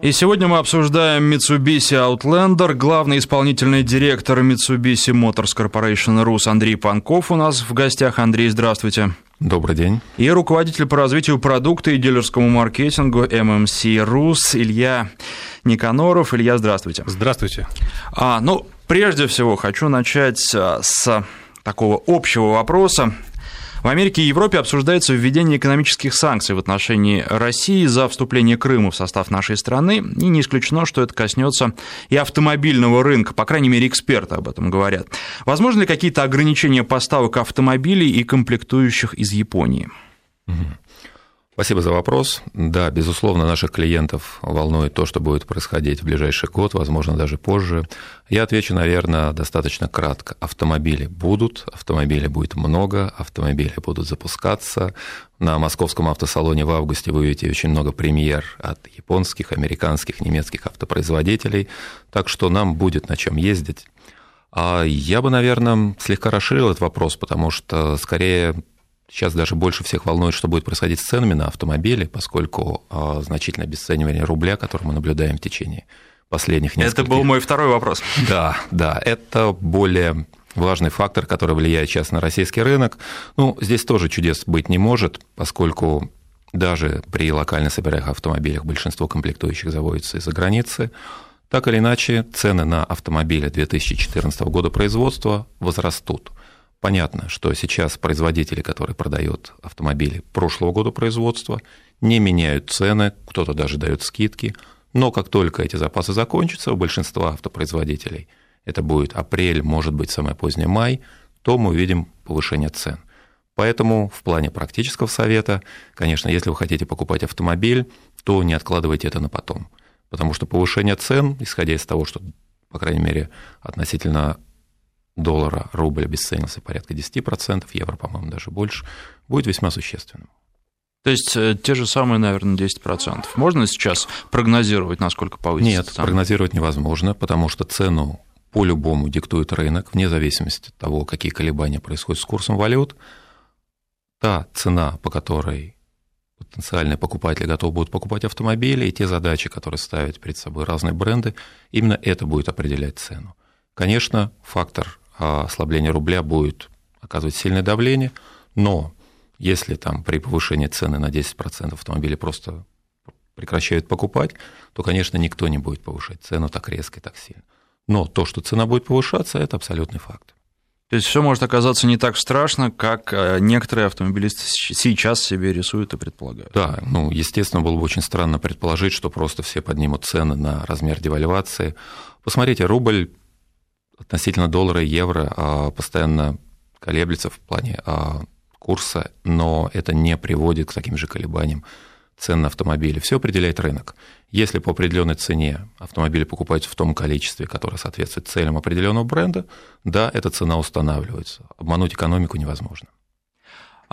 И сегодня мы обсуждаем Mitsubishi Outlander. Главный исполнительный директор Mitsubishi Motors Corporation Rus Андрей Панков у нас в гостях. Андрей, здравствуйте. Добрый день. И руководитель по развитию продукта и дилерскому маркетингу MMC Рус Илья Никаноров. Илья, здравствуйте. Здравствуйте. А, ну, прежде всего, хочу начать а, с такого общего вопроса. В Америке и Европе обсуждается введение экономических санкций в отношении России за вступление Крыма в состав нашей страны, и не исключено, что это коснется и автомобильного рынка, по крайней мере, эксперты об этом говорят. Возможно ли какие-то ограничения поставок автомобилей и комплектующих из Японии? Спасибо за вопрос. Да, безусловно, наших клиентов волнует то, что будет происходить в ближайший год, возможно, даже позже. Я отвечу, наверное, достаточно кратко. Автомобили будут, автомобилей будет много, автомобили будут запускаться. На московском автосалоне в августе вы увидите очень много премьер от японских, американских, немецких автопроизводителей, так что нам будет на чем ездить. А я бы, наверное, слегка расширил этот вопрос, потому что скорее Сейчас даже больше всех волнует, что будет происходить с ценами на автомобили, поскольку а, значительное обесценивание рубля, которое мы наблюдаем в течение последних нескольких... Это был мой второй вопрос. Да, да, это более важный фактор, который влияет сейчас на российский рынок. Ну, здесь тоже чудес быть не может, поскольку даже при локально собираемых автомобилях большинство комплектующих заводится из-за границы. Так или иначе, цены на автомобили 2014 года производства возрастут – Понятно, что сейчас производители, которые продают автомобили прошлого года производства, не меняют цены, кто-то даже дает скидки, но как только эти запасы закончатся у большинства автопроизводителей, это будет апрель, может быть, самое позднее май, то мы увидим повышение цен. Поэтому в плане практического совета, конечно, если вы хотите покупать автомобиль, то не откладывайте это на потом. Потому что повышение цен, исходя из того, что, по крайней мере, относительно доллара рубль обесценился порядка 10%, евро, по-моему, даже больше, будет весьма существенным. То есть э, те же самые, наверное, 10%. Можно сейчас прогнозировать, насколько повысится? Нет, цена? прогнозировать невозможно, потому что цену по-любому диктует рынок, вне зависимости от того, какие колебания происходят с курсом валют. Та цена, по которой потенциальные покупатели готовы будут покупать автомобили, и те задачи, которые ставят перед собой разные бренды, именно это будет определять цену. Конечно, фактор ослабление рубля будет оказывать сильное давление, но если там при повышении цены на 10% автомобили просто прекращают покупать, то, конечно, никто не будет повышать цену так резко и так сильно. Но то, что цена будет повышаться, это абсолютный факт. То есть все может оказаться не так страшно, как э, некоторые автомобилисты сейчас себе рисуют и предполагают. Да, ну, естественно, было бы очень странно предположить, что просто все поднимут цены на размер девальвации. Посмотрите, рубль относительно доллара и евро а, постоянно колеблется в плане а, курса, но это не приводит к таким же колебаниям цен на автомобили. Все определяет рынок. Если по определенной цене автомобили покупаются в том количестве, которое соответствует целям определенного бренда, да, эта цена устанавливается. Обмануть экономику невозможно.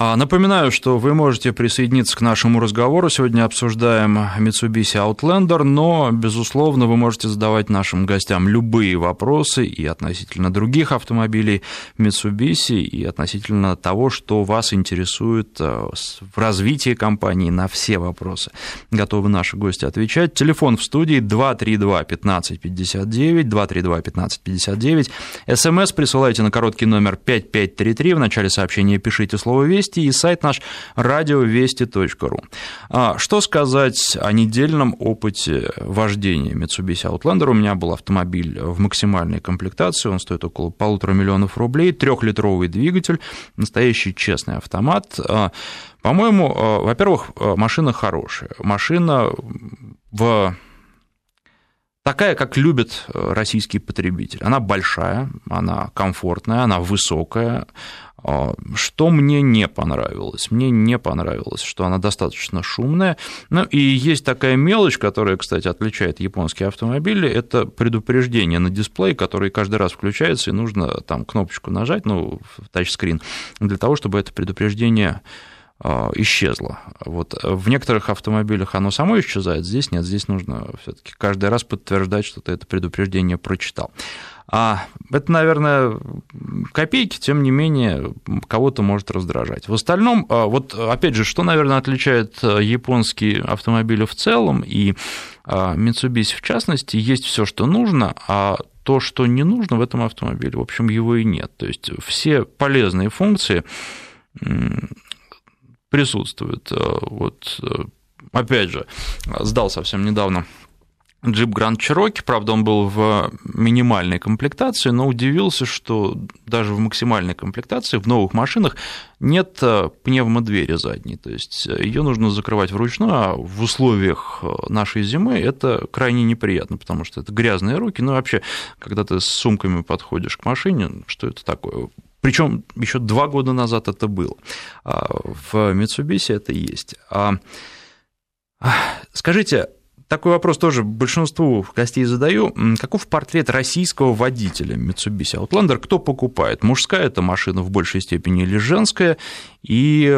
А, напоминаю, что вы можете присоединиться к нашему разговору. Сегодня обсуждаем Mitsubishi Outlander, но, безусловно, вы можете задавать нашим гостям любые вопросы и относительно других автомобилей Mitsubishi, и относительно того, что вас интересует э, в развитии компании на все вопросы. Готовы наши гости отвечать. Телефон в студии 232 1559, 232 1559. СМС присылайте на короткий номер 5533. В начале сообщения пишите слово «Весть», Вести и сайт наш радиовести.ру. А, что сказать о недельном опыте вождения Mitsubishi Outlander? У меня был автомобиль в максимальной комплектации, он стоит около полутора миллионов рублей, трехлитровый двигатель, настоящий честный автомат. А, по-моему, а, во-первых, машина хорошая. Машина в такая, как любит российский потребитель. Она большая, она комфортная, она высокая, а, что мне не понравилось? Мне не понравилось, что она достаточно шумная. Ну и есть такая мелочь, которая, кстати, отличает японские автомобили, это предупреждение на дисплее, который каждый раз включается, и нужно там кнопочку нажать, ну, тачскрин, для того, чтобы это предупреждение исчезло. Вот в некоторых автомобилях оно само исчезает, здесь нет, здесь нужно все-таки каждый раз подтверждать, что ты это предупреждение прочитал. А это, наверное, копейки, тем не менее, кого-то может раздражать. В остальном, а, вот опять же, что, наверное, отличает японские автомобили в целом и Mitsubishi в частности, есть все, что нужно, а то, что не нужно в этом автомобиле, в общем, его и нет. То есть все полезные функции присутствуют. Э, вот, э, опять же, сдал совсем недавно джип Grand Cherokee, правда, он был в минимальной комплектации, но удивился, что даже в максимальной комплектации в новых машинах нет э, пневмодвери задней, то есть ее нужно закрывать вручную, а в условиях нашей зимы это крайне неприятно, потому что это грязные руки, ну и вообще, когда ты с сумками подходишь к машине, что это такое? Причем еще два года назад это было. А в Mitsubishi это есть. А, скажите, такой вопрос тоже большинству гостей задаю. Каков портрет российского водителя Mitsubishi Outlander? Кто покупает? Мужская это машина в большей степени или женская? И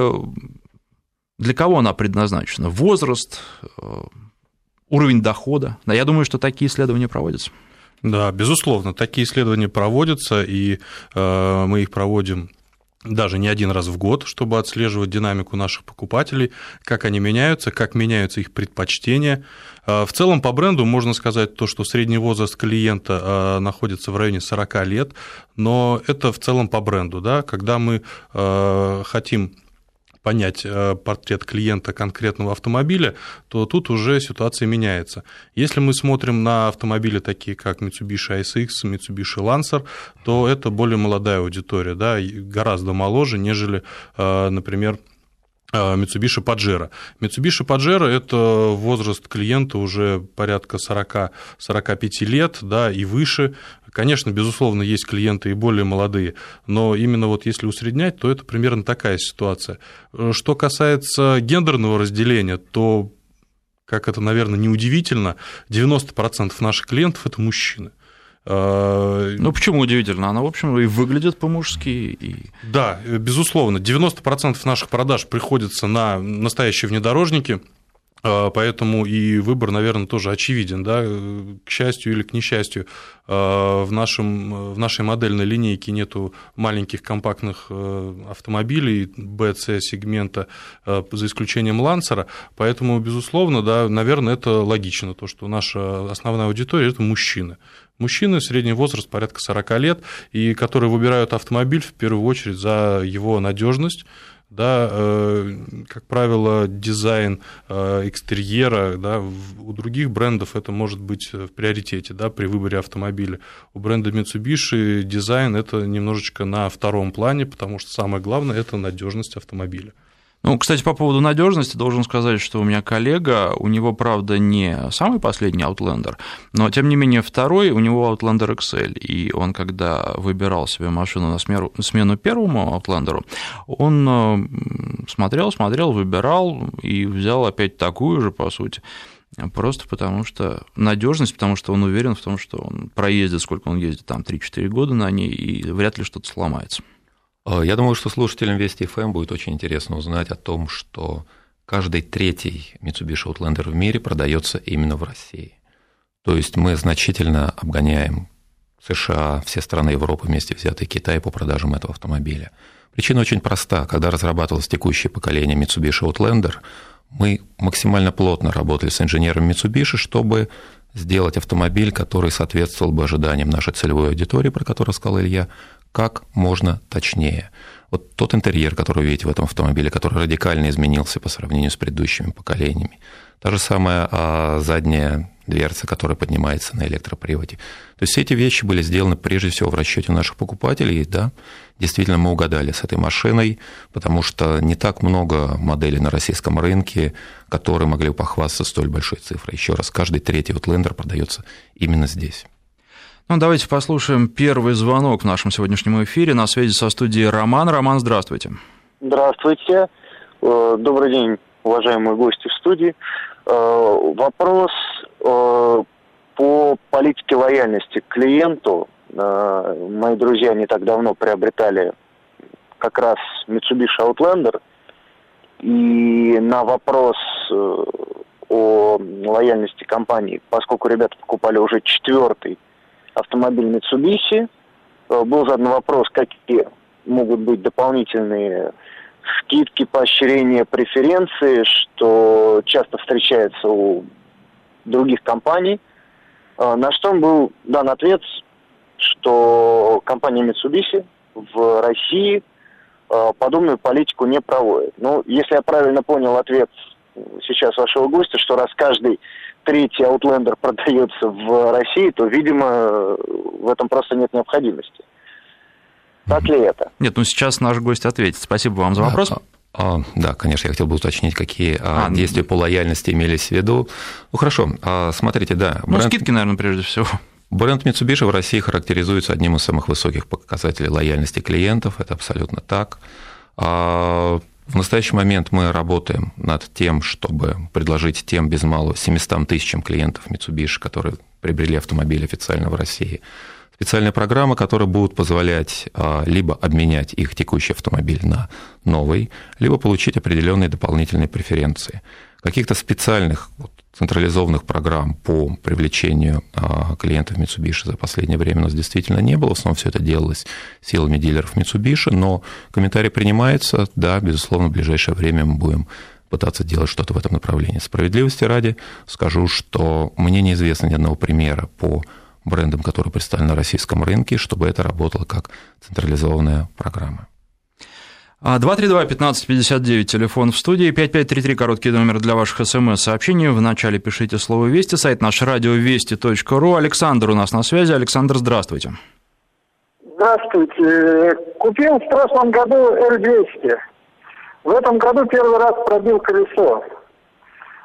для кого она предназначена? Возраст, э, уровень дохода? Да, я думаю, что такие исследования проводятся. Да, безусловно, такие исследования проводятся, и э, мы их проводим даже не один раз в год, чтобы отслеживать динамику наших покупателей, как они меняются, как меняются их предпочтения. Э, в целом по бренду можно сказать то, что средний возраст клиента э, находится в районе 40 лет, но это в целом по бренду. Да? Когда мы хотим понять э, портрет клиента конкретного автомобиля, то тут уже ситуация меняется. Если мы смотрим на автомобили такие, как Mitsubishi ASX, Mitsubishi Lancer, то это более молодая аудитория, да, гораздо моложе, нежели, э, например, э, Mitsubishi Pajero. Mitsubishi Pajero – это возраст клиента уже порядка 40-45 лет да, и выше, Конечно, безусловно, есть клиенты и более молодые, но именно вот если усреднять, то это примерно такая ситуация. Что касается гендерного разделения, то, как это, наверное, неудивительно, 90% наших клиентов – это мужчины. А, ну, почему удивительно? Она, в общем, и выглядит по-мужски. И... Да, безусловно. 90% наших продаж приходится на настоящие внедорожники – поэтому и выбор, наверное, тоже очевиден, да, к счастью или к несчастью. А, в, нашем, в нашей модельной линейке нету маленьких компактных э, автомобилей BC сегмента, э, за исключением Лансера, поэтому, безусловно, да, наверное, это логично, то, что наша основная аудитория – это мужчины. Мужчины, средний возраст порядка 40 лет, и которые выбирают автомобиль в первую очередь за его надежность, да, э, как правило, дизайн э, экстерьера, да, у других брендов это может быть в приоритете, да, при выборе автомобиля. У бренда Mitsubishi дизайн это немножечко на втором плане, потому что самое главное это надежность автомобиля. Ну, кстати, по поводу надежности должен сказать, что у меня коллега, у него, правда, не самый последний Outlander, но, тем не менее, второй, у него Outlander XL, и он, когда выбирал себе машину на смену, смену первому Outlander, он э, смотрел, смотрел, выбирал и взял опять такую же, по сути, Просто потому что надежность, потому что он уверен в том, что он проездит, сколько он ездит, там 3-4 года на ней, и вряд ли что-то сломается. Э, я думаю, что слушателям Вести FM эм будет очень интересно узнать о том, что каждый третий Mitsubishi Outlander в мире продается именно в России. То есть мы значительно обгоняем США, все страны Европы вместе взятые Китай по продажам этого автомобиля. Причина очень проста. Когда разрабатывалось текущее поколение Mitsubishi Outlander, мы максимально плотно работали с инженерами Mitsubishi, чтобы сделать автомобиль, который соответствовал бы ожиданиям нашей целевой аудитории, про которую сказал Илья, как можно точнее. Вот тот интерьер, который вы видите в этом автомобиле, который радикально изменился по сравнению с предыдущими поколениями. Та же самая а, задняя дверца, которая поднимается на электроприводе. То есть все эти вещи были сделаны прежде всего в расчете наших покупателей, да, действительно мы угадали с этой машиной, потому что не так много моделей на российском рынке, которые могли похвастаться столь большой цифрой. Еще раз, каждый третий вот лендер продается именно здесь. Ну, давайте послушаем первый звонок в нашем сегодняшнем эфире. На связи со студией Роман. Роман, здравствуйте. Здравствуйте. Э, добрый день, уважаемые гости в студии. Э, вопрос э, по политике лояльности к клиенту. Мои друзья не так давно приобретали как раз Mitsubishi Outlander. И на вопрос о лояльности компании, поскольку ребята покупали уже четвертый автомобиль Mitsubishi, был задан вопрос, какие могут быть дополнительные скидки, поощрения, преференции, что часто встречается у других компаний. А, на что был дан ответ, что компания Mitsubishi в России а, подобную политику не проводит. Ну, если я правильно понял ответ сейчас вашего гостя, что раз каждый третий Outlander продается в России, то, видимо, в этом просто нет необходимости. Так ли это? Нет, ну сейчас наш гость ответит. Спасибо вам за вопрос. А, да, конечно, я хотел бы уточнить, какие а, ну, действия по лояльности имелись в виду. Ну хорошо, а, смотрите, да. Ну, бренд... скидки, наверное, прежде всего. Бренд Mitsubishi в России характеризуется одним из самых высоких показателей лояльности клиентов, это абсолютно так. В настоящий момент мы работаем над тем, чтобы предложить тем без малого 700 тысячам клиентов Mitsubishi, которые приобрели автомобиль официально в России, специальные программы, которые будут позволять а, либо обменять их текущий автомобиль на новый, либо получить определенные дополнительные преференции. Каких-то специальных вот, централизованных программ по привлечению а, клиентов Mitsubishi за последнее время у нас действительно не было. В основном все это делалось силами дилеров Mitsubishi, но комментарий принимается. Да, безусловно, в ближайшее время мы будем пытаться делать что-то в этом направлении. Справедливости ради скажу, что мне неизвестно ни одного примера по брендам, которые представлены на российском рынке, чтобы это работало как централизованная программа. 232-1559, а, телефон в студии, 5533, короткий номер для ваших смс-сообщений. Вначале пишите слово «Вести», сайт наш радиовести.ру. Александр у нас на связи. Александр, здравствуйте. Здравствуйте. Купил в прошлом году L200. В этом году первый раз пробил колесо.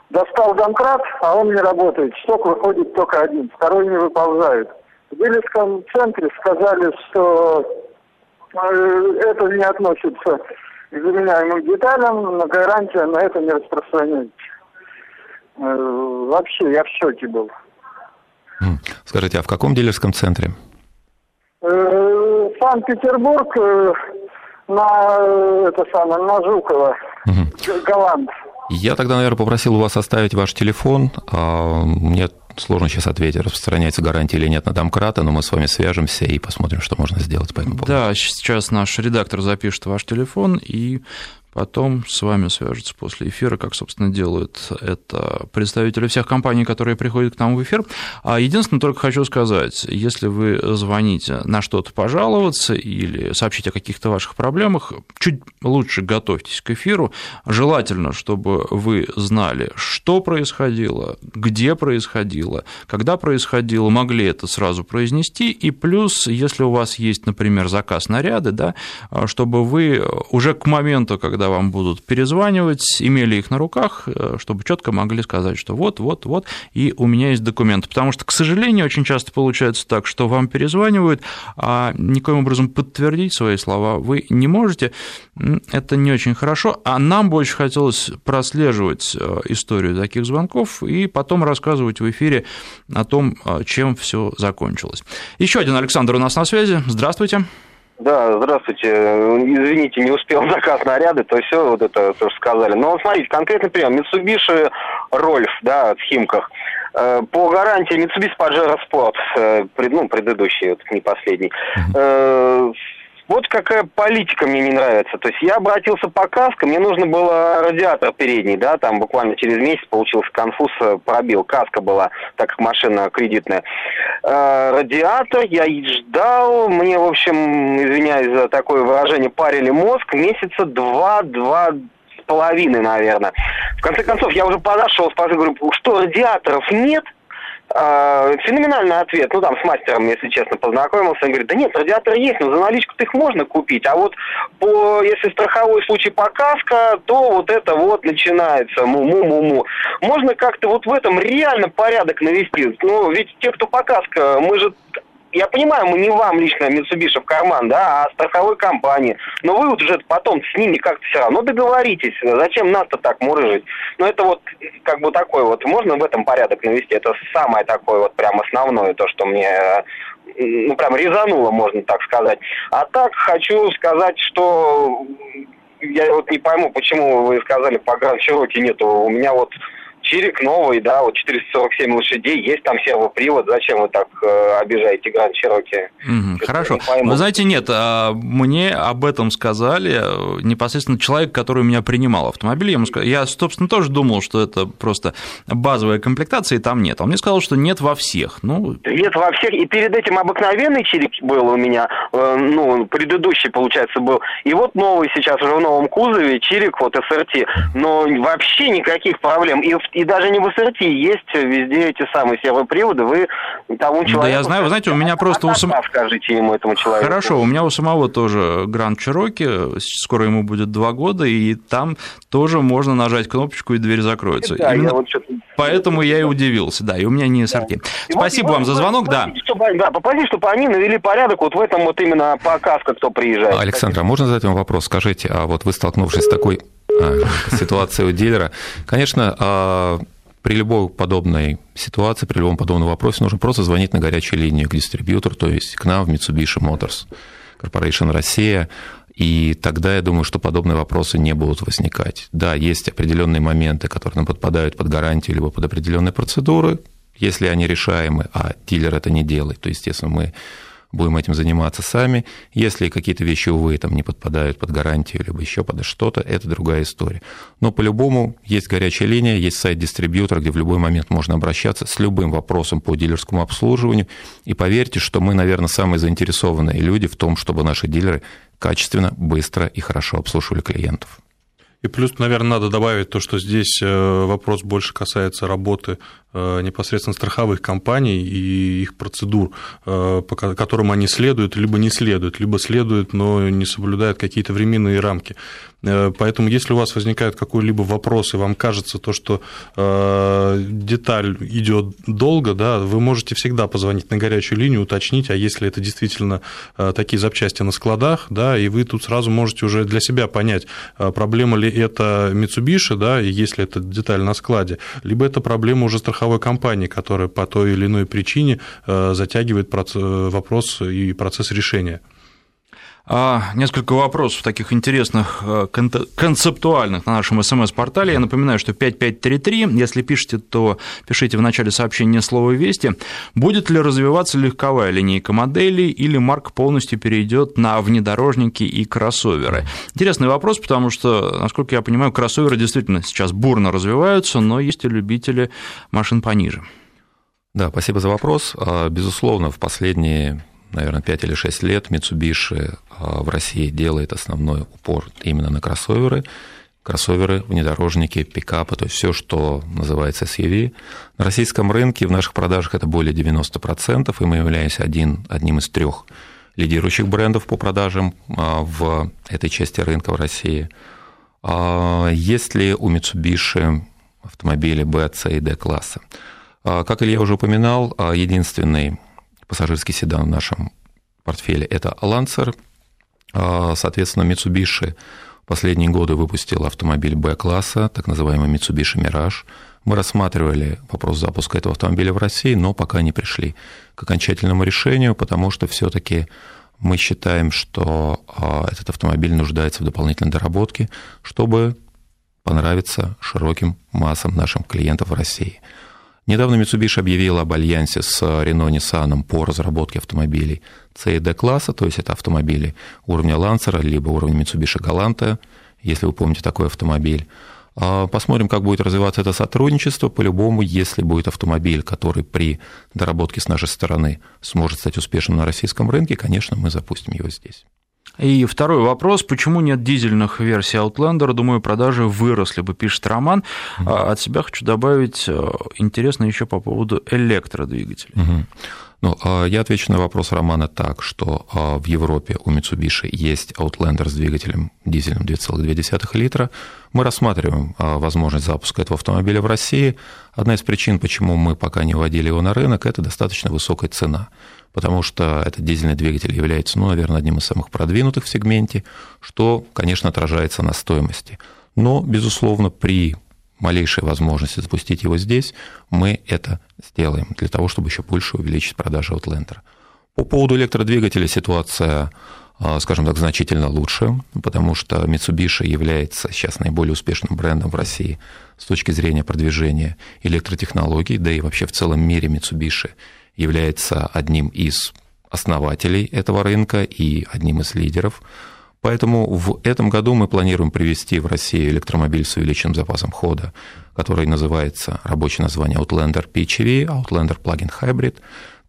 Достал домкрат, а он не работает. Сток выходит только один, второй не выползает. В дилерском центре сказали, что это не относится к заменяемым деталям, но гарантия на это не распространяется. Э, вообще, я в шоке был. Скажите, а в каком дилерском центре? Э, Санкт-Петербург на это самое, на Жукова, угу. Голланд. Я тогда, наверное, попросил у вас оставить ваш телефон. А, мне сложно сейчас ответить, распространяется гарантия или нет на домкрата, но мы с вами свяжемся и посмотрим, что можно сделать по этому поводу. Да, сейчас наш редактор запишет ваш телефон, и Потом с вами свяжутся после эфира, как, собственно, делают это представители всех компаний, которые приходят к нам в эфир. А единственное, только хочу сказать, если вы звоните на что-то пожаловаться или сообщить о каких-то ваших проблемах, чуть лучше готовьтесь к эфиру. Желательно, чтобы вы знали, что происходило, где происходило, когда происходило, могли это сразу произнести. И плюс, если у вас есть, например, заказ наряды, да, чтобы вы уже к моменту, когда когда вам будут перезванивать, имели их на руках, э, чтобы четко могли сказать, что вот, вот, вот, и у меня есть документы. Потому что, к сожалению, очень часто получается так, что вам перезванивают, а никоим образом подтвердить свои слова вы не можете. Это не очень хорошо, а нам больше хотелось прослеживать э, историю таких звонков и потом рассказывать в эфире о том, э, чем все закончилось. Еще один Александр у нас на связи. Здравствуйте. Да, здравствуйте. Извините, не успел заказ наряды, то все вот это тоже сказали. Но смотрите, конкретный пример. Mitsubishi Rolf, да, в Химках. Э, по гарантии Mitsubishi Pajero Sport, ну, предыдущий, вот, не последний, вот какая политика мне не нравится. То есть я обратился по каско, мне нужно было радиатор передний, да, там буквально через месяц получился конфуз, э, пробил. Каска была, так как машина кредитная. Э, радиатор, я ждал, мне, в общем, извиняюсь за такое выражение, парили мозг месяца два, два с половиной, наверное. В конце концов, я уже подошел, спросил, говорю, что радиаторов нет? А, феноменальный ответ. Ну, там с мастером, если честно, познакомился. Он говорит, да нет, радиатор есть, но за наличку их можно купить. А вот по, если страховой случай по каско, то вот это вот начинается. Му-му-му-му. Можно как-то вот в этом реально порядок навести. Ну, ведь те, кто по каско, мы же я понимаю, мы не вам лично Mitsubishi в карман, да, а страховой компании. Но вы вот уже потом с ними как-то все равно договоритесь. Зачем нас-то так мурыжить? Ну, это вот как бы такой вот, можно в этом порядок навести? Это самое такое вот прям основное, то, что мне ну, прям резануло, можно так сказать. А так хочу сказать, что я вот не пойму, почему вы сказали, по Гранд Чироки нету. У меня вот Чирик новый, да, вот 447 лошадей, есть там сервопривод, зачем вы так э, обижаете Гранд Чироки? Угу, хорошо. Вы знаете, нет, а, мне об этом сказали э, непосредственно человек, который у меня принимал автомобиль. Я, ему сказал, я, собственно, тоже думал, что это просто базовая комплектация, и там нет. Он мне сказал, что нет во всех. Ну... Нет во всех, и перед этим обыкновенный Чирик был у меня, э, ну, предыдущий, получается, был. И вот новый сейчас уже в новом кузове, Чирик, вот СРТ, но вообще никаких проблем. И и даже не в СРТ, есть везде эти самые сервоприводы, вы тому человеку... Да я знаю, вы знаете, у меня просто... У сам... Скажите ему, этому человеку. Хорошо, у меня у самого тоже Гранд Чироки, скоро ему будет два года, и там тоже можно нажать кнопочку, и дверь закроется. Да, Именно... я вот Поэтому я и удивился, да, и у меня не СРТ. Да. Спасибо вот, вам за звонок, да. Чтобы, да, попросите, чтобы они навели порядок вот в этом вот именно показ, кто приезжает. Александр, а можно задать вам вопрос? Скажите, а вот вы столкнувшись с такой а, ситуация у дилера. Конечно, а, при любой подобной ситуации, при любом подобном вопросе нужно просто звонить на горячую линию к дистрибьютору, то есть к нам в Mitsubishi Motors Corporation Россия, и тогда я думаю, что подобные вопросы не будут возникать. Да, есть определенные моменты, которые нам подпадают под гарантию либо под определенные процедуры, если они решаемы, а дилер это не делает, то, естественно, мы будем этим заниматься сами. Если какие-то вещи, увы, там не подпадают под гарантию, либо еще под что-то, это другая история. Но по-любому есть горячая линия, есть сайт дистрибьютора, где в любой момент можно обращаться с любым вопросом по дилерскому обслуживанию. И поверьте, что мы, наверное, самые заинтересованные люди в том, чтобы наши дилеры качественно, быстро и хорошо обслуживали клиентов. И плюс, наверное, надо добавить то, что здесь э, вопрос больше касается работы непосредственно страховых компаний и их процедур, э, по которым они следуют, либо не следуют, либо следуют, но не соблюдают какие-то временные рамки. Э, поэтому, если у вас возникает какой-либо вопрос, и вам кажется то, что деталь идет долго, да, вы можете всегда позвонить на горячую линию, уточнить, а если это действительно такие запчасти на складах, да, и вы тут сразу можете уже для себя понять, проблема ли это Mitsubishi, да, и если это деталь на складе, либо это проблема уже страховой страховой компании, которая по той или иной причине э, затягивает вопрос и процесс решения. А, несколько вопросов таких интересных, э, концептуальных на нашем смс-портале. Я напоминаю, что 5533, если пишете, то пишите в начале сообщения слово «Вести». Будет ли развиваться легковая линейка моделей или марк полностью перейдет на внедорожники и кроссоверы? Интересный вопрос, потому что, насколько я понимаю, кроссоверы действительно сейчас бурно развиваются, но есть и любители машин пониже. Да, спасибо за вопрос. А, безусловно, в последние наверное, 5 или 6 лет Mitsubishi а, в России делает основной упор именно на кроссоверы, кроссоверы, внедорожники, пикапы, то есть все, что называется SUV. На российском рынке в наших продажах это более 90%, и мы являемся один, одним из трех лидирующих брендов по продажам а, в этой части рынка в России. А, есть ли у Mitsubishi автомобили B, C и D класса? Как Илья уже упоминал, единственный пассажирский седан в нашем портфеле – это Lancer. А, соответственно, Mitsubishi последние годы выпустил автомобиль B-класса, так называемый Mitsubishi Mirage. Мы рассматривали вопрос запуска этого автомобиля в России, но пока не пришли к окончательному решению, потому что все-таки мы считаем, что а, этот автомобиль нуждается в дополнительной доработке, чтобы понравиться широким массам наших клиентов в России – Недавно Mitsubishi объявила об альянсе с Renault Nissan по разработке автомобилей C и D класса, то есть это автомобили уровня Lancer, либо уровня Mitsubishi Galanта, если вы помните такой автомобиль. А, посмотрим, как будет развиваться это сотрудничество. По-любому, если будет автомобиль, который при доработке с нашей стороны сможет стать успешным на российском рынке, конечно, мы запустим его здесь. И второй вопрос, почему нет дизельных версий Outlander? Думаю, продажи выросли бы, пишет Роман. Mm-hmm. От себя хочу добавить э, интересно еще по поводу электродвигателей. Mm-hmm. Ну, а я отвечу на вопрос Романа так, что а, в Европе у Mitsubishi есть Outlander с двигателем дизельным 2,2 литра. Мы рассматриваем возможность запуска этого автомобиля в России. Одна из причин, почему мы пока не вводили его на рынок, это достаточно высокая цена потому что этот дизельный двигатель является, ну, наверное, одним из самых продвинутых в сегменте, что, конечно, отражается на стоимости. Но, безусловно, при малейшей возможности запустить его здесь, мы это сделаем для того, чтобы еще больше увеличить продажи Outlander. По поводу электродвигателя ситуация а, скажем так, значительно лучше, потому что Mitsubishi является сейчас наиболее успешным брендом в России с точки зрения продвижения электротехнологий, да и вообще в целом мире Mitsubishi является одним из основателей этого рынка и одним из лидеров. Поэтому в этом году мы планируем привести в Россию электромобиль с увеличенным запасом хода, который называется, рабочее название Outlander PHEV, Outlander Plug-in Hybrid.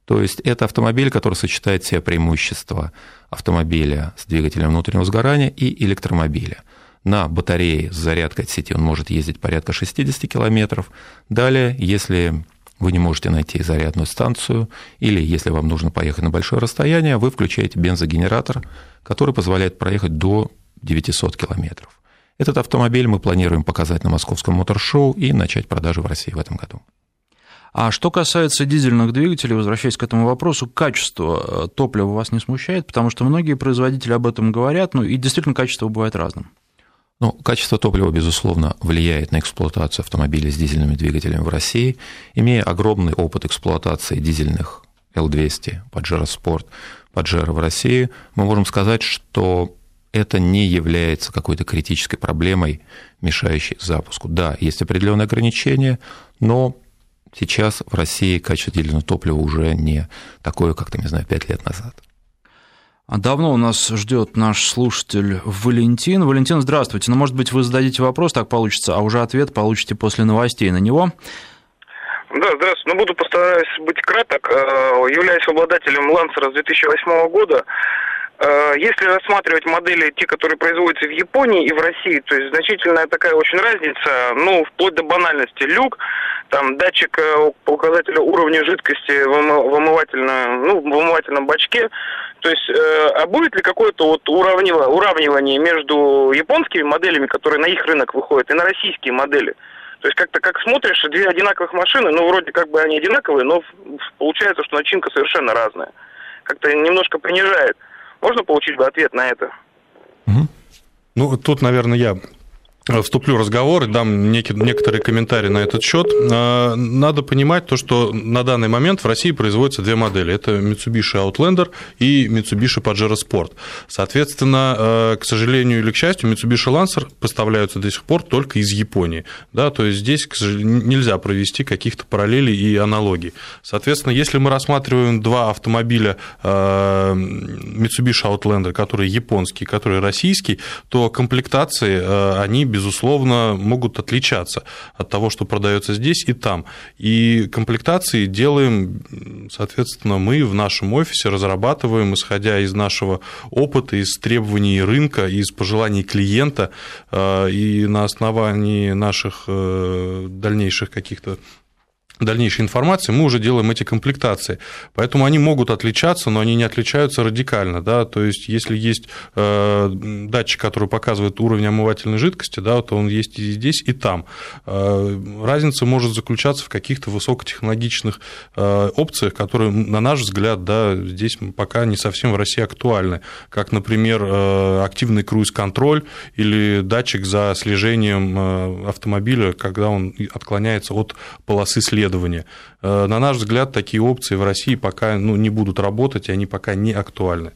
То есть это автомобиль, который сочетает все преимущества автомобиля с двигателем внутреннего сгорания и электромобиля. На батарее с зарядкой от сети он может ездить порядка 60 километров. Далее, если вы не можете найти зарядную станцию, или если вам нужно поехать на большое расстояние, вы включаете бензогенератор, который позволяет проехать до 900 километров. Этот автомобиль мы планируем показать на Московском моторшоу и начать продажи в России в этом году. А что касается дизельных двигателей, возвращаясь к этому вопросу, качество э, топлива вас не смущает, потому что многие производители об этом говорят, ну и действительно качество бывает разным. Ну, качество топлива, безусловно, влияет на эксплуатацию автомобилей с дизельными двигателями в России. Имея огромный опыт эксплуатации дизельных L200, Pajero Sport, Pajero в России, мы можем сказать, что это не является какой-то критической проблемой, мешающей запуску. Да, есть определенные ограничения, но сейчас в России качество дизельного топлива уже не такое, как, там, не знаю, 5 лет назад. А давно у нас ждет наш слушатель Валентин. Валентин, здравствуйте. Ну, может быть, вы зададите вопрос, так получится, а уже ответ получите после новостей на него. Да, здравствуйте. Ну, буду постараюсь быть краток. Э, являюсь обладателем Лансера с 2008 года. Э, если рассматривать модели, те, которые производятся в Японии и в России, то есть значительная такая очень разница, ну, вплоть до банальности. Люк, там, датчик э, показателя уровня жидкости в омывательном, ну, в омывательном бачке, то есть, э, а будет ли какое-то вот уравнивание, между японскими моделями, которые на их рынок выходят, и на российские модели? То есть как-то как смотришь, две одинаковых машины, ну вроде как бы они одинаковые, но получается, что начинка совершенно разная. Как-то немножко принижает. Можно получить бы ответ на это? Ну, тут, наверное, я вступлю в разговор и дам некоторые комментарии на этот счет. А, надо понимать то, что на данный момент в России производятся две модели. Это Mitsubishi Outlander и Mitsubishi Pajero Sport. Соответственно, а, к сожалению или к счастью, Mitsubishi Lancer поставляются до сих пор только из Японии. Да, то есть здесь нельзя провести каких-то параллелей и аналогий. Соответственно, если мы рассматриваем два автомобиля Mitsubishi Outlander, которые японские, которые российские, то комплектации, они безусловно, могут отличаться от того, что продается здесь и там. И комплектации делаем, соответственно, мы в нашем офисе разрабатываем, исходя из нашего опыта, из требований рынка, из пожеланий клиента, э, и на основании наших э, дальнейших каких-то дальнейшей информации, мы уже делаем эти комплектации. Поэтому они могут отличаться, но они не отличаются радикально. Да? То есть, если есть э, датчик, который показывает уровень омывательной жидкости, да, то он есть и здесь, и там. Э, разница может заключаться в каких-то высокотехнологичных э, опциях, которые, на наш взгляд, да, здесь пока не совсем в России актуальны. Как, например, активный круиз-контроль или датчик за слежением автомобиля, когда он отклоняется от полосы следа исследования. Э, на наш взгляд, такие опции в России пока ну, не будут работать, и они пока не актуальны.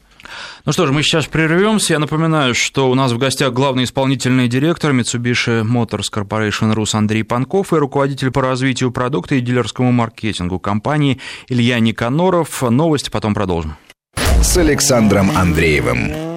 Ну что ж, мы сейчас прервемся. Я напоминаю, что у нас в гостях главный исполнительный директор Mitsubishi Motors Corporation Rus Андрей Панков и руководитель по развитию продукта и дилерскому маркетингу компании Илья Никаноров. Новости потом продолжим. С Александром Андреевым.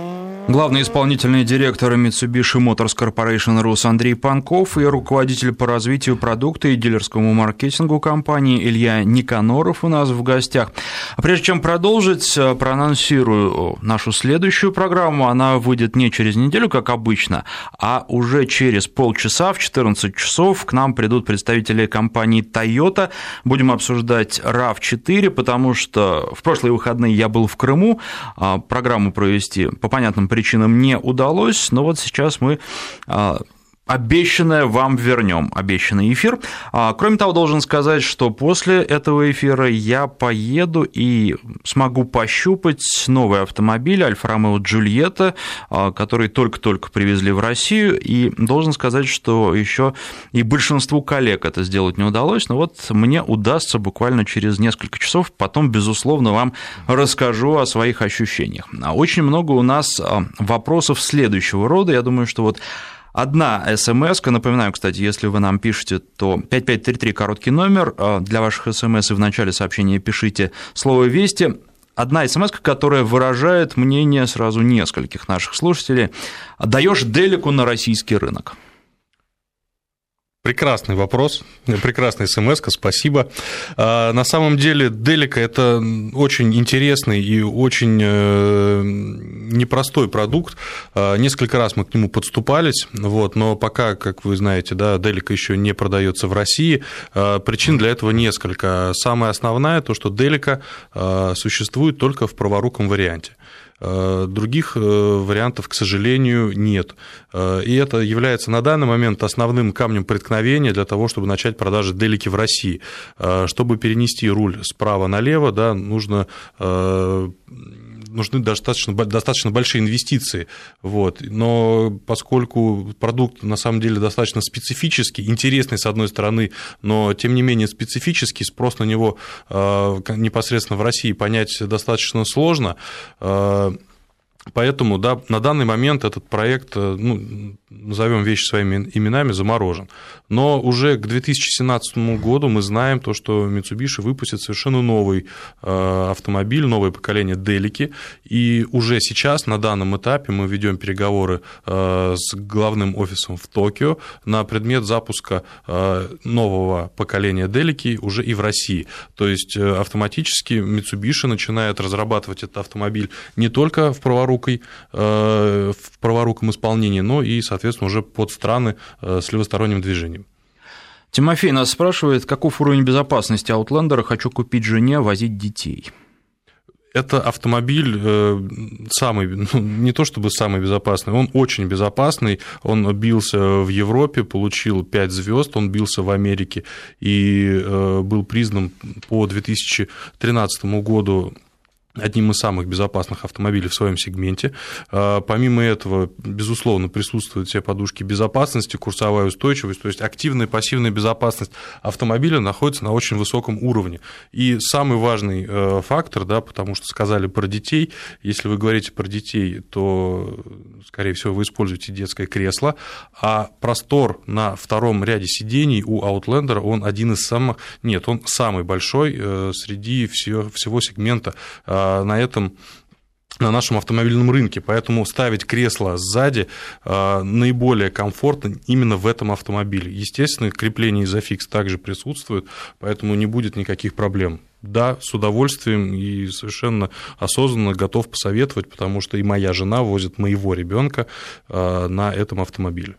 Главный исполнительный директор Mitsubishi Motors Corporation Рус Андрей Панков и руководитель по развитию продукта и дилерскому маркетингу компании Илья Никаноров у нас в гостях. А прежде чем продолжить, э, проанонсирую нашу следующую программу. Она выйдет не через неделю, как обычно, а уже через полчаса в 14 часов к нам придут представители компании Toyota. Будем обсуждать RAV4, потому что в прошлые выходные я был в Крыму, а программу провести по понятным причинам не удалось, но вот сейчас мы а, обещанное вам вернем, обещанный эфир. А, кроме того, должен сказать, что после этого эфира я поеду и смогу пощупать новый автомобиль Альфа Ромео Джульетта, а, который только-только привезли в Россию, и должен сказать, что еще и большинству коллег это сделать не удалось, но вот мне удастся буквально через несколько часов, потом, безусловно, вам расскажу о своих ощущениях. А, очень много у нас вопросов следующего рода, я думаю, что вот Одна смс напоминаю, кстати, если вы нам пишете, то 5533 короткий номер, а, для ваших смс и в начале сообщения пишите слово «Вести», одна смс, которая выражает мнение сразу нескольких наших слушателей. Даешь делику на российский рынок. Прекрасный вопрос, прекрасная смс спасибо. А, на самом деле Делика – это очень интересный и очень э, непростой продукт. А, несколько раз мы к нему подступались, вот, но пока, как вы знаете, да, Делика еще не продается в России. А, причин для этого несколько. Самая основная – то, что Делика существует только в праворуком варианте. Э, других э, вариантов, к сожалению, нет. Э, и это является на данный момент основным камнем преткновения для того, чтобы начать продажи делики в России. Чтобы перенести руль справа налево, да, нужно нужны достаточно, достаточно большие инвестиции. Вот. Но поскольку продукт на самом деле достаточно специфический, интересный с одной стороны, но тем не менее специфический, спрос на него э, непосредственно в России понять достаточно сложно, э, Поэтому да, на данный момент этот проект, э, ну, назовем вещи своими именами, заморожен. Но уже к 2017 году мы знаем то, что Mitsubishi выпустит совершенно новый э, автомобиль, новое поколение Делики. И уже сейчас, на данном этапе, мы ведем переговоры э, с главным офисом в Токио на предмет запуска нового поколения Делики уже и в России. То есть автоматически Mitsubishi начинает разрабатывать этот автомобиль не только в праворуком праворукой, э, в праворуком исполнении, но и, соответственно, уже под страны э, с левосторонним движением. Тимофей нас спрашивает, каков уровень безопасности Outlander, хочу купить жене, возить детей. Это автомобиль э, самый, ну, не то чтобы самый безопасный, он очень безопасный. Он бился в Европе, получил 5 звезд, он бился в Америке и был признан по 2013 году одним из самых безопасных автомобилей в своем сегменте. А, помимо этого, безусловно, присутствуют все подушки безопасности, курсовая устойчивость, то есть активная и пассивная безопасность автомобиля находится на очень высоком уровне. И самый важный э, фактор, да, потому что сказали про детей, если вы говорите про детей, то, скорее всего, вы используете детское кресло, а простор на втором ряде сидений у Outlander, он один из самых, нет, он самый большой э, среди всего, всего сегмента а, на этом на нашем автомобильном рынке, поэтому ставить кресло сзади э, наиболее комфортно именно в этом автомобиле. Естественно, крепление изофикс также присутствует, поэтому не будет никаких проблем. Да, с удовольствием и совершенно осознанно готов посоветовать, потому что и моя жена возит моего ребенка э, на этом автомобиле.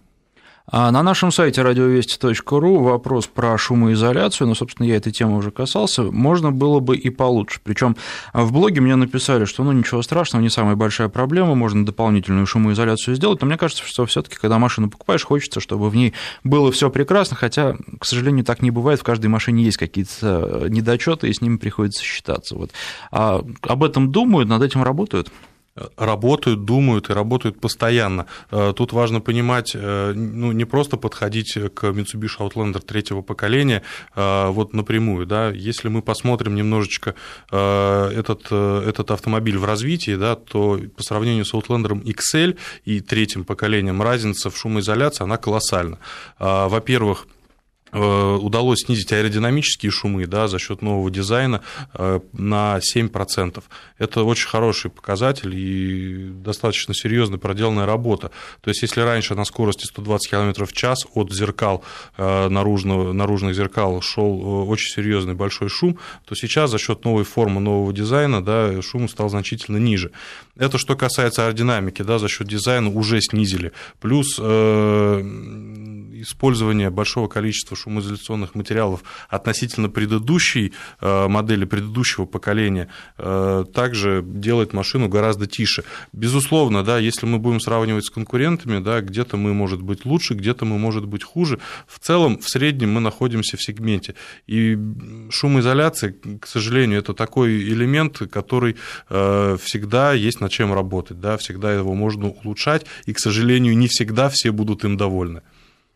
А на нашем сайте радиовести.ру вопрос про шумоизоляцию, ну, собственно, я этой темы уже касался, можно было бы и получше. Причем в блоге мне написали, что ну ничего страшного, не самая большая проблема, можно дополнительную шумоизоляцию сделать, но мне кажется, что все таки когда машину покупаешь, хочется, чтобы в ней было все прекрасно, хотя, к сожалению, так не бывает, в каждой машине есть какие-то недочеты, и с ними приходится считаться. Вот. А об этом думают, над этим работают? Работают, думают и работают постоянно. Э, тут важно понимать, э, ну, не просто подходить к Mitsubishi Outlander третьего поколения э, вот напрямую, да, если мы посмотрим немножечко этот, этот автомобиль в развитии, да, то по сравнению с Outlander XL и третьим поколением разница в шумоизоляции, она колоссальна. Во-первых, удалось снизить аэродинамические шумы да, за счет нового дизайна э, на 7%. Это очень хороший показатель и достаточно серьезно проделанная работа. То есть, если раньше на скорости 120 км в час от зеркал, э, наружного, наружных зеркал шел очень серьезный большой шум, то сейчас за счет новой формы, нового дизайна да, шум стал значительно ниже. Это что касается аэродинамики, да, за счет дизайна уже снизили. Плюс использование большого количества шумоизоляционных материалов относительно предыдущей э, модели, предыдущего поколения, э, также делает машину гораздо тише. Безусловно, да, если мы будем сравнивать с конкурентами, да, где-то мы, может быть, лучше, где-то мы, может быть, хуже. В целом, в среднем мы находимся в сегменте. И шумоизоляция, к сожалению, это такой элемент, который э, всегда есть над чем работать, да, всегда его можно улучшать, и, к сожалению, не всегда все будут им довольны.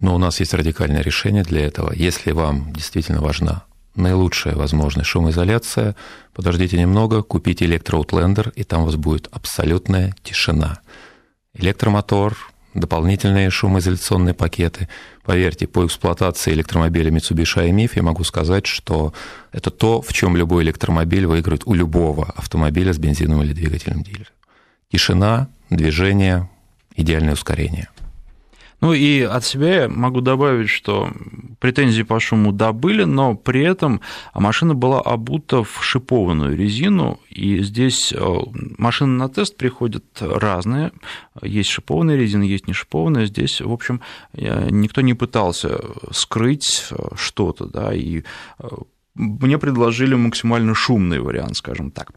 Но у нас есть радикальное решение для этого. Если вам действительно важна наилучшая возможная шумоизоляция, подождите немного, купите электроутлендер, и там у вас будет абсолютная тишина. Электромотор, дополнительные шумоизоляционные пакеты. Поверьте, по эксплуатации электромобиля Mitsubishi IMIF я могу сказать, что это то, в чем любой электромобиль выиграет у любого автомобиля с бензиновым или двигателем дилера. Тишина, движение, идеальное ускорение – ну и от себя я могу добавить, что претензии по шуму да были, но при этом машина была обута в шипованную резину, и здесь э, машины на тест приходят разные. Есть шипованная резина, есть не шипованная. Здесь, в общем, никто не пытался скрыть э, что-то, да, и э, мне предложили максимально шумный вариант, скажем так.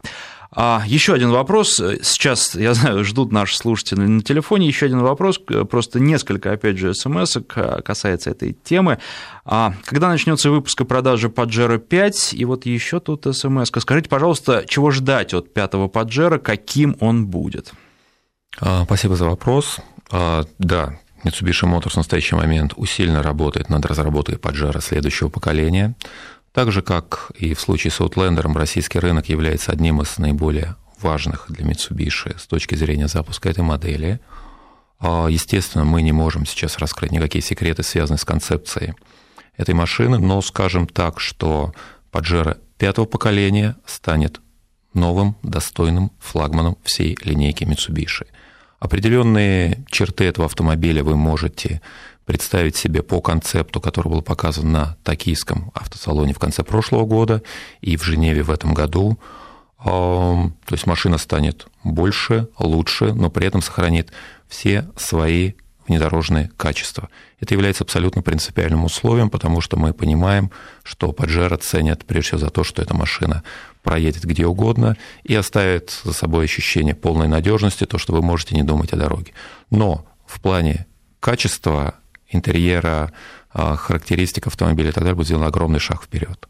А еще один вопрос. Сейчас, я знаю, ждут наши слушатели на телефоне. Еще один вопрос. Просто несколько, опять же, смс касается этой темы. А когда начнется выпуск и продажа Pajero 5? И вот еще тут смс. Скажите, пожалуйста, чего ждать от пятого Pajero, каким он будет? А, спасибо за вопрос. А, да, Mitsubishi Motors в настоящий момент усиленно работает над разработкой Pajero следующего поколения. Так же, как и в случае с Outlander, российский рынок является одним из наиболее важных для Mitsubishi с точки зрения запуска этой модели. А, естественно, мы не можем сейчас раскрыть никакие секреты, связанные с концепцией этой машины, но скажем так, что Pajero пятого поколения станет новым достойным флагманом всей линейки Mitsubishi. Определенные черты этого автомобиля вы можете представить себе по концепту, который был показан на токийском автосалоне в конце прошлого года и в Женеве в этом году. То есть машина станет больше, лучше, но при этом сохранит все свои внедорожные качества. Это является абсолютно принципиальным условием, потому что мы понимаем, что Pajero ценят прежде всего за то, что эта машина проедет где угодно и оставит за собой ощущение полной надежности, то, что вы можете не думать о дороге. Но в плане качества интерьера, а, характеристик автомобиля и так далее, будет сделан огромный шаг вперед.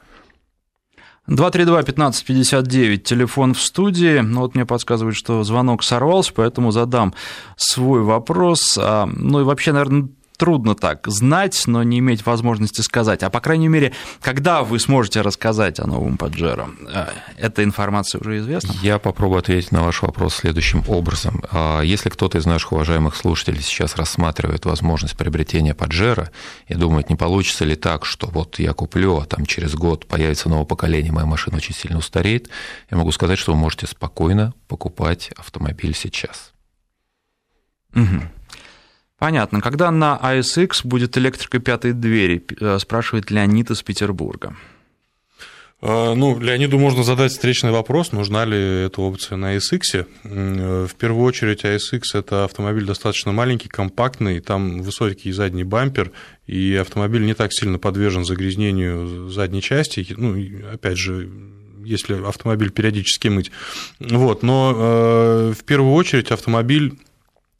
232-1559, телефон в студии. Ну, вот мне подсказывают, что звонок сорвался, поэтому задам свой вопрос. А, ну и вообще, наверное, трудно так знать, но не иметь возможности сказать. А по крайней мере, когда вы сможете рассказать о новом Паджеро? Э, эта информация уже известна? Я попробую ответить на ваш вопрос следующим образом. А, если кто-то из наших уважаемых слушателей сейчас рассматривает возможность приобретения Паджеро и думает, не получится ли так, что вот я куплю, а там через год появится новое поколение, моя машина очень сильно устареет, я могу сказать, что вы можете спокойно покупать автомобиль сейчас. Угу. Понятно. Когда на ASX будет электрика пятой двери, э, спрашивает Леонид из Петербурга. А, ну, Леониду можно задать встречный вопрос, нужна ли эта опция на ASX. Э, в первую очередь, ASX – это автомобиль достаточно маленький, компактный, там высокий задний бампер, и автомобиль не так сильно подвержен загрязнению задней части. Ну, опять же, если автомобиль периодически мыть. Вот, но э, в первую очередь автомобиль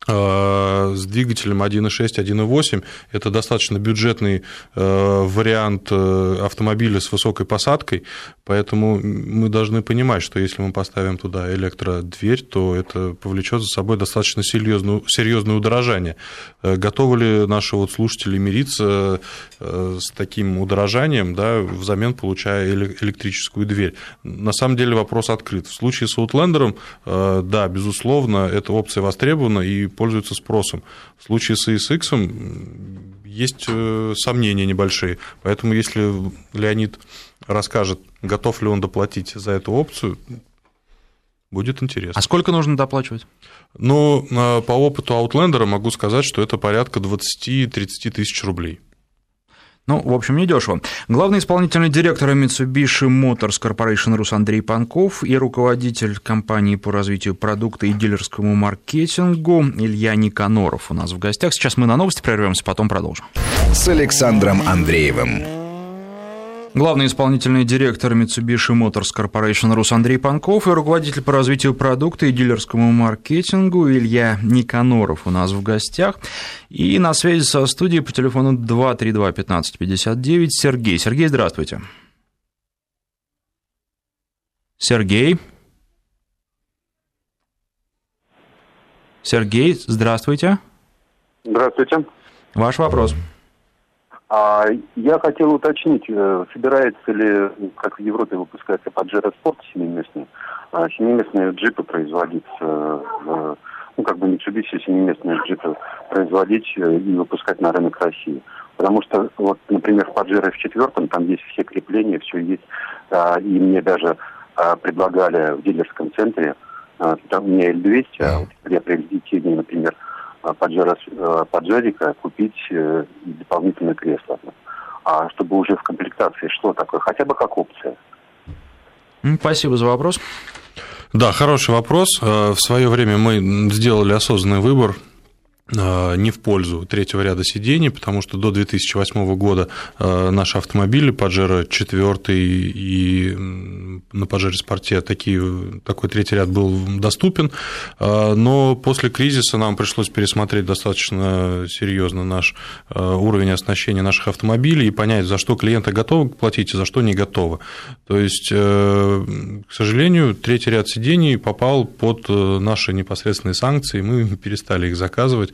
с двигателем 1.6, 1.8. Это достаточно бюджетный э, вариант э, автомобиля с высокой посадкой, поэтому мы должны понимать, что если мы поставим туда электродверь, то это повлечет за собой достаточно серьезное удорожание. Готовы ли наши вот слушатели мириться с таким удорожанием, да, взамен получая электрическую дверь? На самом деле вопрос открыт. В случае с Outlander, да, безусловно, эта опция востребована, и пользуются спросом. В случае с ESX есть э, сомнения небольшие. Поэтому если Леонид расскажет, готов ли он доплатить за эту опцию, будет интересно. А сколько нужно доплачивать? Ну, по опыту Outlander могу сказать, что это порядка 20-30 тысяч рублей. Ну, в общем, недешево. Главный исполнительный директор Mitsubishi Motors Corporation Рус Андрей Панков и руководитель компании по развитию продукта и дилерскому маркетингу Илья Никаноров у нас в гостях. Сейчас мы на новости прервемся, потом продолжим. с Александром Андреевым. Главный исполнительный директор Mitsubishi Motors Corporation Рус Андрей Панков и руководитель по развитию продукта и дилерскому маркетингу Илья Никаноров у нас в гостях. И на связи со студией по телефону 232-1559 Сергей. Сергей, здравствуйте. Сергей. Сергей, здравствуйте. Здравствуйте. Ваш вопрос. А, я хотел уточнить, э, собирается ли, как в Европе выпускается Pajero Sport семиместный, а семиместные джипы производить, ну, как бы Mitsubishi семиместные джипы производить э, и выпускать на рынок России. Потому что, вот, например, в Pajero в четвертом там есть все крепления, все есть, а, и мне даже а, предлагали в дилерском центре, там у меня L200, а вот при приобретении, например, Паджера, Паджерика купить э, дополнительное кресло. А чтобы уже в комплектации шло такое, хотя бы как опция. Спасибо за вопрос. Да, хороший вопрос. Э, в свое время мы сделали осознанный выбор Э, не в пользу третьего ряда сидений, потому что до 2008 года э, наши автомобили Pajero 4 и на Pajero Sport такие, такой третий ряд был доступен, э, но после кризиса нам пришлось пересмотреть достаточно серьезно наш уровень оснащения наших автомобилей и понять, за что клиенты готовы платить и за что не готовы. То есть, к сожалению, третий ряд сидений попал под наши непосредственные санкции, мы перестали их заказывать,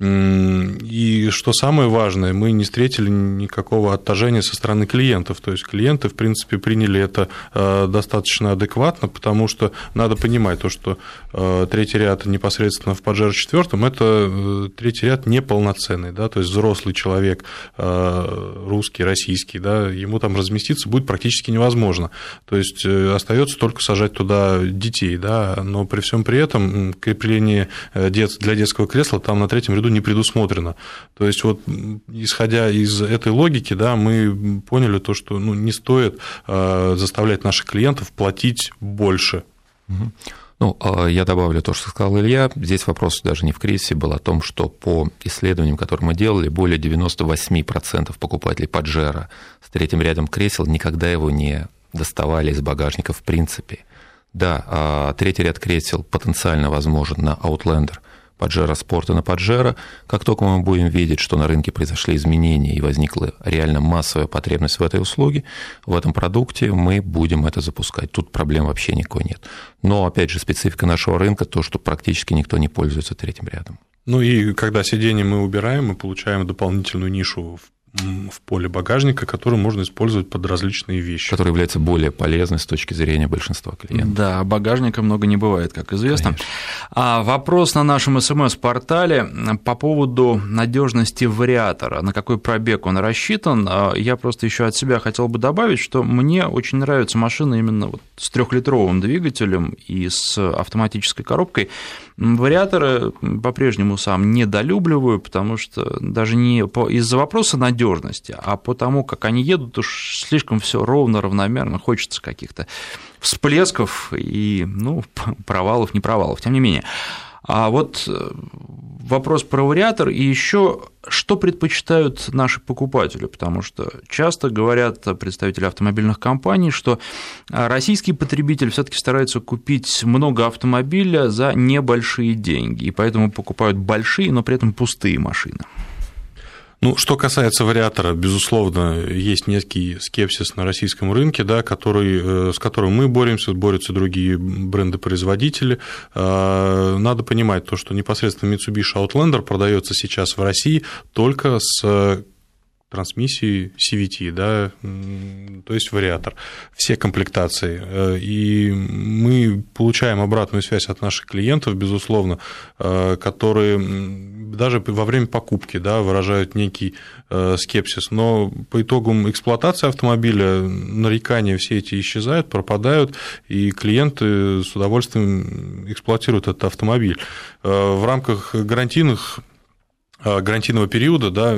и что самое важное, мы не встретили никакого отторжения со стороны клиентов. То есть клиенты, в принципе, приняли это э, достаточно адекватно, потому что надо понимать то, что э, третий ряд непосредственно в Паджеро четвертом это э, третий ряд неполноценный, да, то есть взрослый человек, русский, российский, да, ему там разместиться будет практически невозможно. То есть остается только сажать туда детей, да, но при всем при этом крепление для детского кресла там на третьем ряду не предусмотрено. То есть вот исходя из этой логики, да, мы поняли то, что ну, не стоит э, заставлять наших клиентов платить больше. Ну, а я добавлю то, что сказал Илья. Здесь вопрос даже не в кризисе был о том, что по исследованиям, которые мы делали, более 98% покупателей Паджера с третьим рядом кресел никогда его не доставали из багажника в принципе. Да, а третий ряд кресел потенциально возможен на Outlander – Паджеро Спорта на Паджеро. Как только мы будем видеть, что на рынке произошли изменения и возникла реально массовая потребность в этой услуге, в этом продукте, мы будем это запускать. Тут проблем вообще никакой нет. Но, опять же, специфика нашего рынка то, что практически никто не пользуется третьим рядом. Ну и когда сиденье мы убираем, мы получаем дополнительную нишу в в поле багажника, который можно использовать под различные вещи. Который является более полезной с точки зрения большинства клиентов. Да, багажника много не бывает, как известно. А вопрос на нашем СМС-портале по поводу надежности вариатора. На какой пробег он рассчитан? А, я просто еще от себя хотел бы добавить, что мне очень нравится машина именно вот с трехлитровым двигателем и с автоматической коробкой. Вариаторы по-прежнему сам недолюбливаю, потому что даже не из-за вопроса надежности, а потому как они едут, уж слишком все ровно, равномерно, хочется каких-то всплесков и ну, провалов, не провалов, тем не менее. А вот э, вопрос про вариатор и еще что предпочитают наши покупатели, потому что часто говорят представители автомобильных компаний, что российский потребитель все-таки старается купить много автомобиля за небольшие деньги, и поэтому покупают большие, но при этом пустые машины. Ну, что касается вариатора, безусловно, есть некий скепсис на российском рынке, да, который, э, с которым мы боремся, борются другие бренды-производители. Э, надо понимать то, что непосредственно Mitsubishi Outlander продается сейчас в России только с трансмиссии CVT, да, то есть вариатор, все комплектации. Э, и мы получаем обратную связь от наших клиентов, безусловно, э, которые даже во время покупки да, выражают некий э, скепсис, но по итогам эксплуатации автомобиля нарекания все эти исчезают, пропадают, и клиенты с удовольствием эксплуатируют этот автомобиль. В рамках гарантийных гарантийного периода да,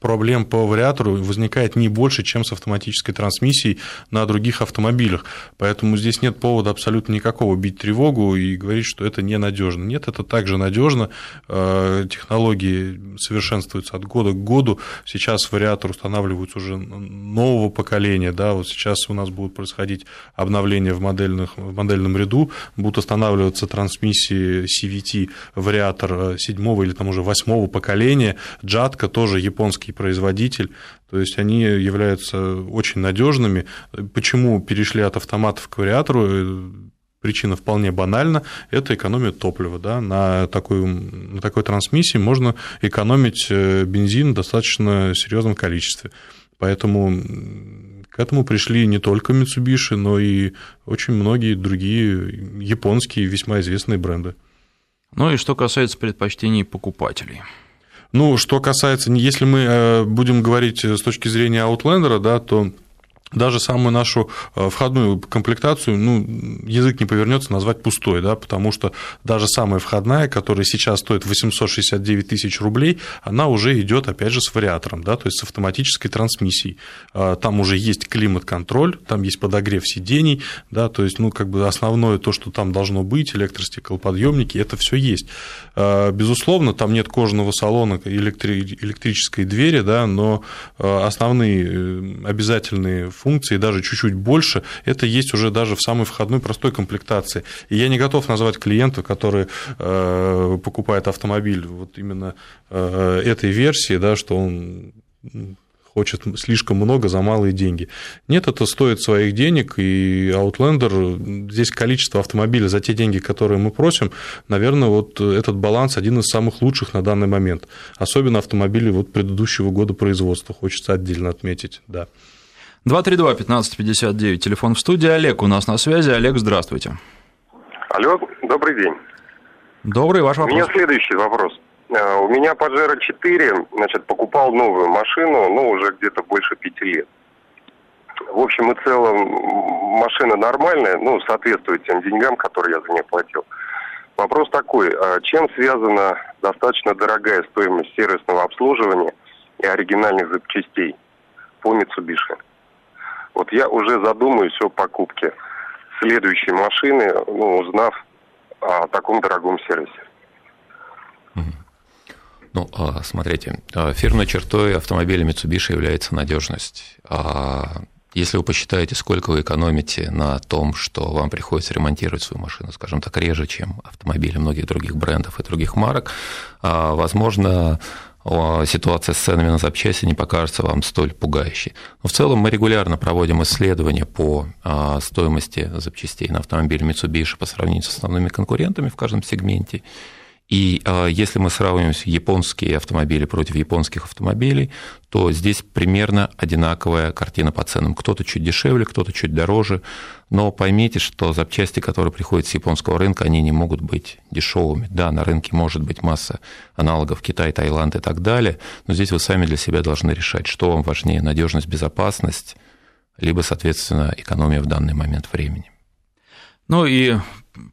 проблем по вариатору возникает не больше, чем с автоматической трансмиссией на других автомобилях. Поэтому здесь нет повода абсолютно никакого бить тревогу и говорить, что это ненадежно. Нет, это также надежно. Э, технологии совершенствуются от года к году. Сейчас вариатор устанавливаются уже нового поколения. Да, вот сейчас у нас будут происходить обновления в, модельных, в модельном ряду, будут устанавливаться трансмиссии CVT вариатор седьмого или там уже восьмого поколения поколения. Джатка тоже японский производитель, то есть они являются очень надежными. Почему перешли от автоматов к вариатору? Причина вполне банальна, это экономия топлива. Да? На, такой, на такой трансмиссии можно экономить э, бензин в достаточно серьезном количестве. Поэтому к этому пришли не только Mitsubishi, но и очень многие другие японские весьма известные бренды. Ну и что касается предпочтений покупателей. Ну, что касается, если мы э, будем говорить с точки зрения Outlander, да, то даже самую нашу э, входную комплектацию, ну, язык не повернется назвать пустой, да, потому что даже самая входная, которая сейчас стоит 869 тысяч рублей, она уже идет, опять же, с вариатором, да, то есть с автоматической трансмиссией. А, там уже есть климат-контроль, там есть подогрев сидений, да, то есть, ну, как бы основное то, что там должно быть, электростеклоподъемники, это все есть. А, безусловно, там нет кожаного салона, электри- электрической двери, да, но э, основные э, обязательные функций, даже чуть-чуть больше, это есть уже даже в самой входной простой комплектации. И я не готов назвать клиента, который э, покупает автомобиль вот именно э, этой версии, да, что он хочет слишком много за малые деньги. Нет, это стоит своих денег, и Outlander, здесь количество автомобилей за те деньги, которые мы просим, наверное, вот этот баланс один из самых лучших на данный момент. Особенно автомобили вот предыдущего года производства, хочется отдельно отметить, да. 232-1559, телефон в студии. Олег у нас на связи. Олег, здравствуйте. Алло, добрый день. Добрый, ваш вопрос. У меня следующий вопрос. Э, у меня Pajero 4, значит, покупал новую машину, ну, уже где-то больше пяти лет. В общем и целом, машина нормальная, ну, соответствует тем деньгам, которые я за нее платил. Вопрос такой, а чем связана достаточно дорогая стоимость сервисного обслуживания и оригинальных запчастей по Mitsubishi? Вот я уже задумаюсь о покупке следующей машины, ну, узнав о таком дорогом сервисе. Ну, а, смотрите, а, фирменной чертой автомобиля Mitsubishi является надежность. А, если вы посчитаете, сколько вы экономите на том, что вам приходится ремонтировать свою машину, скажем так, реже, чем автомобили многих других брендов и других марок, возможно, ситуация с ценами на запчасти не покажется вам столь пугающей. Но в целом мы регулярно проводим исследования по а, стоимости запчастей на автомобиль Mitsubishi по сравнению с основными конкурентами в каждом сегменте. И а, если мы сравниваем японские автомобили против японских автомобилей, то здесь примерно одинаковая картина по ценам. Кто-то чуть дешевле, кто-то чуть дороже. Но поймите, что запчасти, которые приходят с японского рынка, они не могут быть дешевыми. Да, на рынке может быть масса аналогов Китай, Таиланд и так далее, но здесь вы сами для себя должны решать, что вам важнее, надежность, безопасность, либо, соответственно, экономия в данный момент времени. Ну и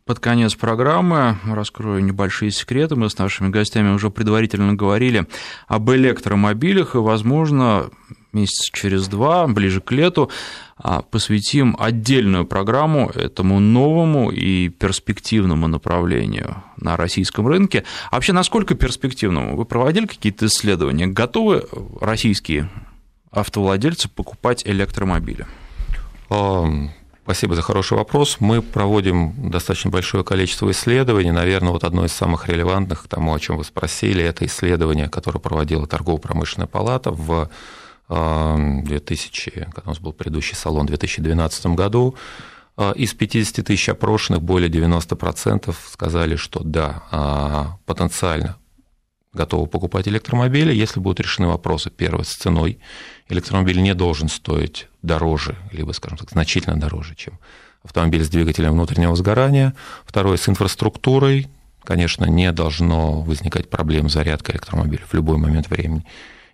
под конец программы раскрою небольшие секреты. Мы с нашими гостями уже предварительно говорили об электромобилях, и, возможно, месяц через два, ближе к лету, а, посвятим отдельную программу этому новому и перспективному направлению на российском рынке. А вообще, насколько перспективному? Вы проводили какие-то исследования? Готовы российские автовладельцы покупать электромобили? Спасибо за хороший вопрос. Мы проводим достаточно большое количество исследований. Наверное, вот одно из самых релевантных к тому, о чем вы спросили, это исследование, которое проводила торгово-промышленная палата в 2000, э, когда у нас был предыдущий салон, в 2012 году. Э, из 50 тысяч опрошенных более 90% сказали, что да, а, потенциально готовы покупать электромобили, если будут решены вопросы. Первое, с ценой. Электромобиль не должен стоить дороже, либо, скажем так, значительно дороже, чем автомобиль с двигателем внутреннего сгорания. Второе, с инфраструктурой. Конечно, не должно возникать проблем с зарядкой электромобиля в любой момент времени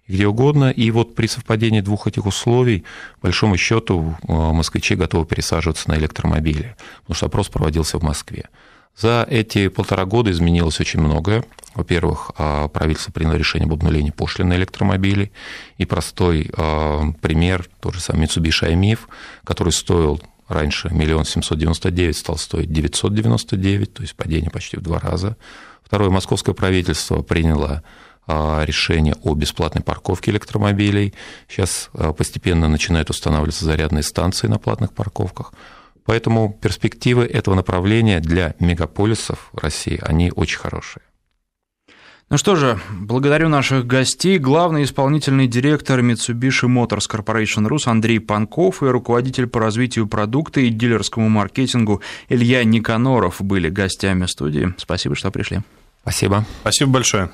где угодно. И вот при совпадении двух этих условий, большому счету, москвичи готовы пересаживаться на электромобили, потому что опрос проводился в Москве. За эти полтора года изменилось очень многое. Во-первых, а, правительство приняло решение об обнулении пошлин на электромобили. И простой а, пример, тот же самый Mitsubishi IMIF, который стоил раньше миллион семьсот девяносто девять, стал стоить девятьсот девяносто девять, то есть падение почти в два раза. Второе, московское правительство приняло а, решение о бесплатной парковке электромобилей. Сейчас постепенно начинают устанавливаться зарядные станции на платных парковках. Поэтому перспективы этого направления для мегаполисов России, они очень хорошие. Ну что же, благодарю наших гостей. Главный исполнительный директор Mitsubishi Motors Corporation Rus Андрей Панков и руководитель по развитию продукта и дилерскому маркетингу Илья Никаноров были гостями студии. Спасибо, что пришли. Спасибо. Спасибо большое.